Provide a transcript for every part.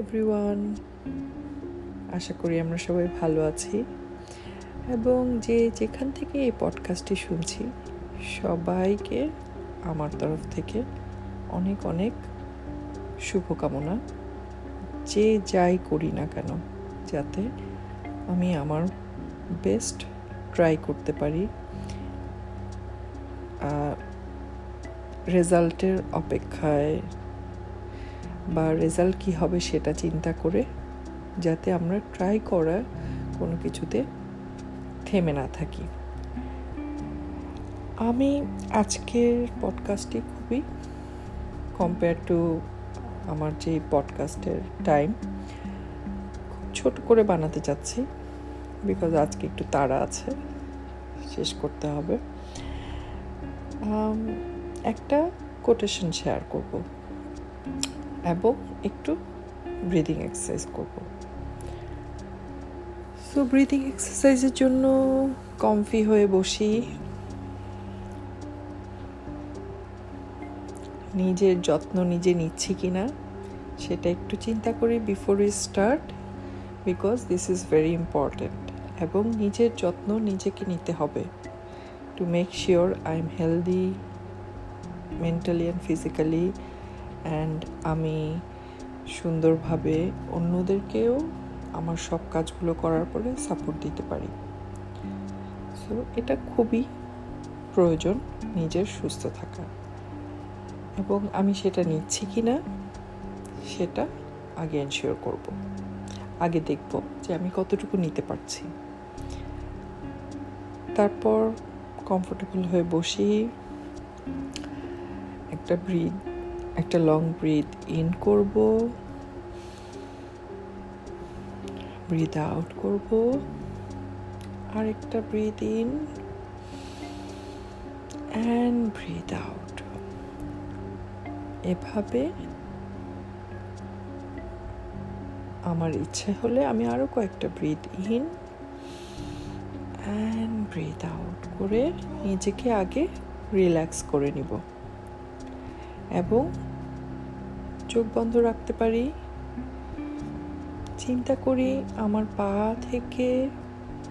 Everyone আশা করি আমরা সবাই ভালো আছি। এবং যে যেখান থেকে এই পডকাস্টটি শুনছি, সবাইকে আমার তরফ থেকে অনেক অনেক শুভকামনা। যে যাই করি না কেন, যাতে আমি আমার বেস্ট ট্রাই করতে পারি রেজাল্টের অপেক্ষায় বা রেজাল্ট কী হবে সেটা চিন্তা করে যাতে আমরা ট্রাই করার কোনো কিছুতে থেমে না থাকি। আমি আজকের পডকাস্টটি খুবই কম্পেয়ার টু আমার যে পডকাস্টের টাইম খুব ছোট করে বানাতে চাচ্ছি বিকজ আজকে একটু তাড়া আছে, শেষ করতে হবে। একটা কোটেশন শেয়ার করব। এবং একটু ব্রিদিং এক্সারসাইজ করব। সো ব্রিদিং এক্সারসাইজের জন্য কমফি হয়ে বসি। নিজের যত্ন নিজে নিচ্ছি কি না সেটা একটু চিন্তা করি before you start because this is very important এবং নিজের যত্ন নিজেকে নিতে হবে। To make sure I am healthy mentally and physically and আমি সুন্দরভাবে অন্যদেরকেও আমার সব কাজগুলো করার পরে সাপোর্ট দিতে পারি। সো এটা খুবই প্রয়োজন নিজের সুস্থ থাকা এবং আমি সেটা নিচ্ছি কি না সেটা আগে এনশিওর করব। আগে দেখব যে আমি কতটুকু নিতে পারছি। তারপর কমফোর্টেবল হয়ে বসি। একটা ব্রিথ একটা লং ব্রিথ ইন করব ব্রিথ আউট করব আর একটা breath in and breath out এভাবে আমার ইচ্ছে হলে আমি আরও কয়েকটা breath in and breath out করে নিজেকে আগে রিল্যাক্স করে নিব। এবং চোখ বন্ধ রাখতে পারি। চিন্তা করি আমার পা থেকে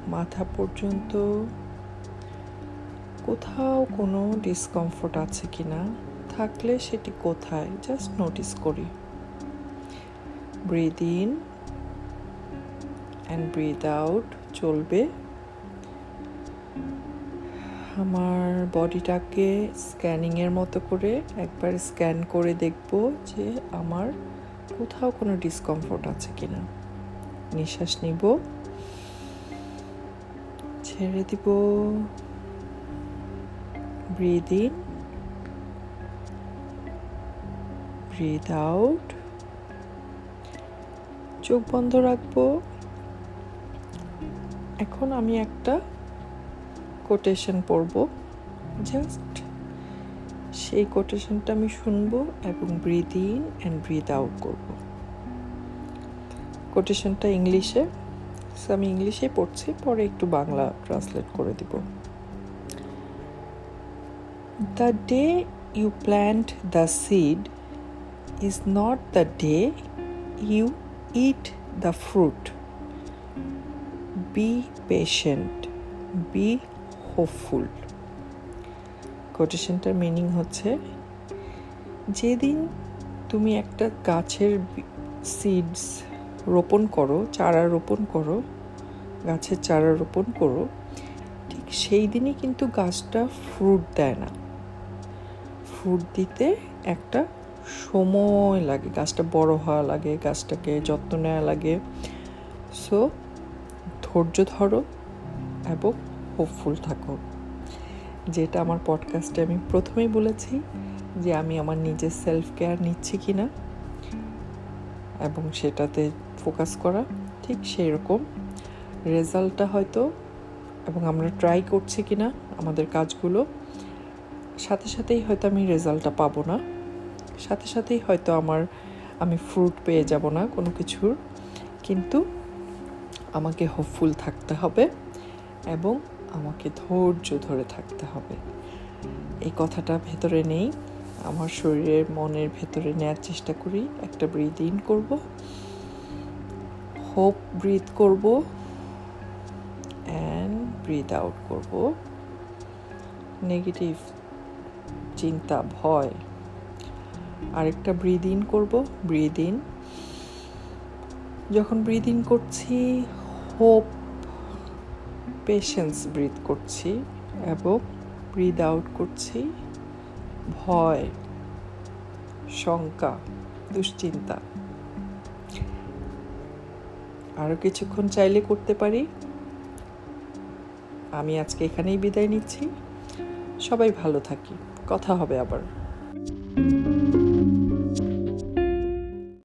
মাথা পর্যন্ত কোথাও কোনো ডিসকমফোর্ট আছে কি না থাকলে সেটি কোথায় জাস্ট নোটিস করি। Breathe in and breathe out চলবে। আমার বডিটাকে স্ক্যানিংয়ের মতো করে একবার স্ক্যান করে দেখব যে আমার কোথাও কোনো ডিসকমফোর্ট আছে কিনা। নিঃশ্বাস নিব। ছেড়ে দিব। ব্রিদ ইন ব্রিদ আউট চোখ বন্ধ রাখব। এখন আমি একটা কোটেশন পড়ব। জাস্ট সেই কোটেশনটা আমি শুনব এবং breath in and breath out করব। কোটেশনটা ইংলিশে আমি ইংলিশে পড়ছি, পরে একটু বাংলা ট্রান্সলেট করে দিব। The day you plant the seed is not the day you eat the fruit be patient be hopeful কোটেশনটার meaning হচ্ছে, যেদিন তুমি একটা গাছের সিডস রোপণ করো, চারা রোপণ করো, গাছের চারা রোপণ করো, ঠিক সেই দিনই কিন্তু গাছটা ফ্রুট দেয় না। ফ্রুট দিতে একটা সময় লাগে, গাছটা বড় হওয়া লাগে, গাছটাকে যত্ন নেওয়া লাগে। সো ধৈর্য ধরো এবং হোপফুল থাকো। যেটা আমার পডকাস্টে আমি প্রথমেই বলেছি যে আমি আমার নিজের সেলফ কেয়ার নিচ্ছি কি না এবং সেটাতে ফোকাস করা, ঠিক সেই রকম রেজাল্টটা হয়তো এবং আমরা ট্রাই করছি কি না আমাদের কাজগুলো, সাথে সাথেই হয়তো আমি রেজাল্টটা পাবো না। সাথে সাথেই হয়তো আমার, আমি ফ্রুট পেয়ে যাব না কোনো কিছুর। কিন্তু আমাকে হোপফুল থাকতে হবে এবং আমাকে ধৈর্য ধরে থাকতে হবে। এই কথাটা ভেতরে নেই। আমার শরীরের, মনের ভেতরে নেয়ার চেষ্টা করি। একটা ব্রিদ ইন করব। হোপ ব্রিথ করব। অ্যান্ড ব্রিথ আউট করব। নেগেটিভ চিন্তা, ভয়। আরেকটা ব্রিদ ইন করব। ব্রিদ ইন যখন ব্রিদ ইন করছি হোপ পেশেন্স ব্রিথ করছি এবং ব্রিদ আউট করছি। ভয়, শঙ্কা, দুশ্চিন্তা। আরও কিছুক্ষণ চাইলে করতে পারি। আমি আজকে এখানেই বিদায় নিচ্ছি। সবাই ভালো থাকি। কথা হবে আবার।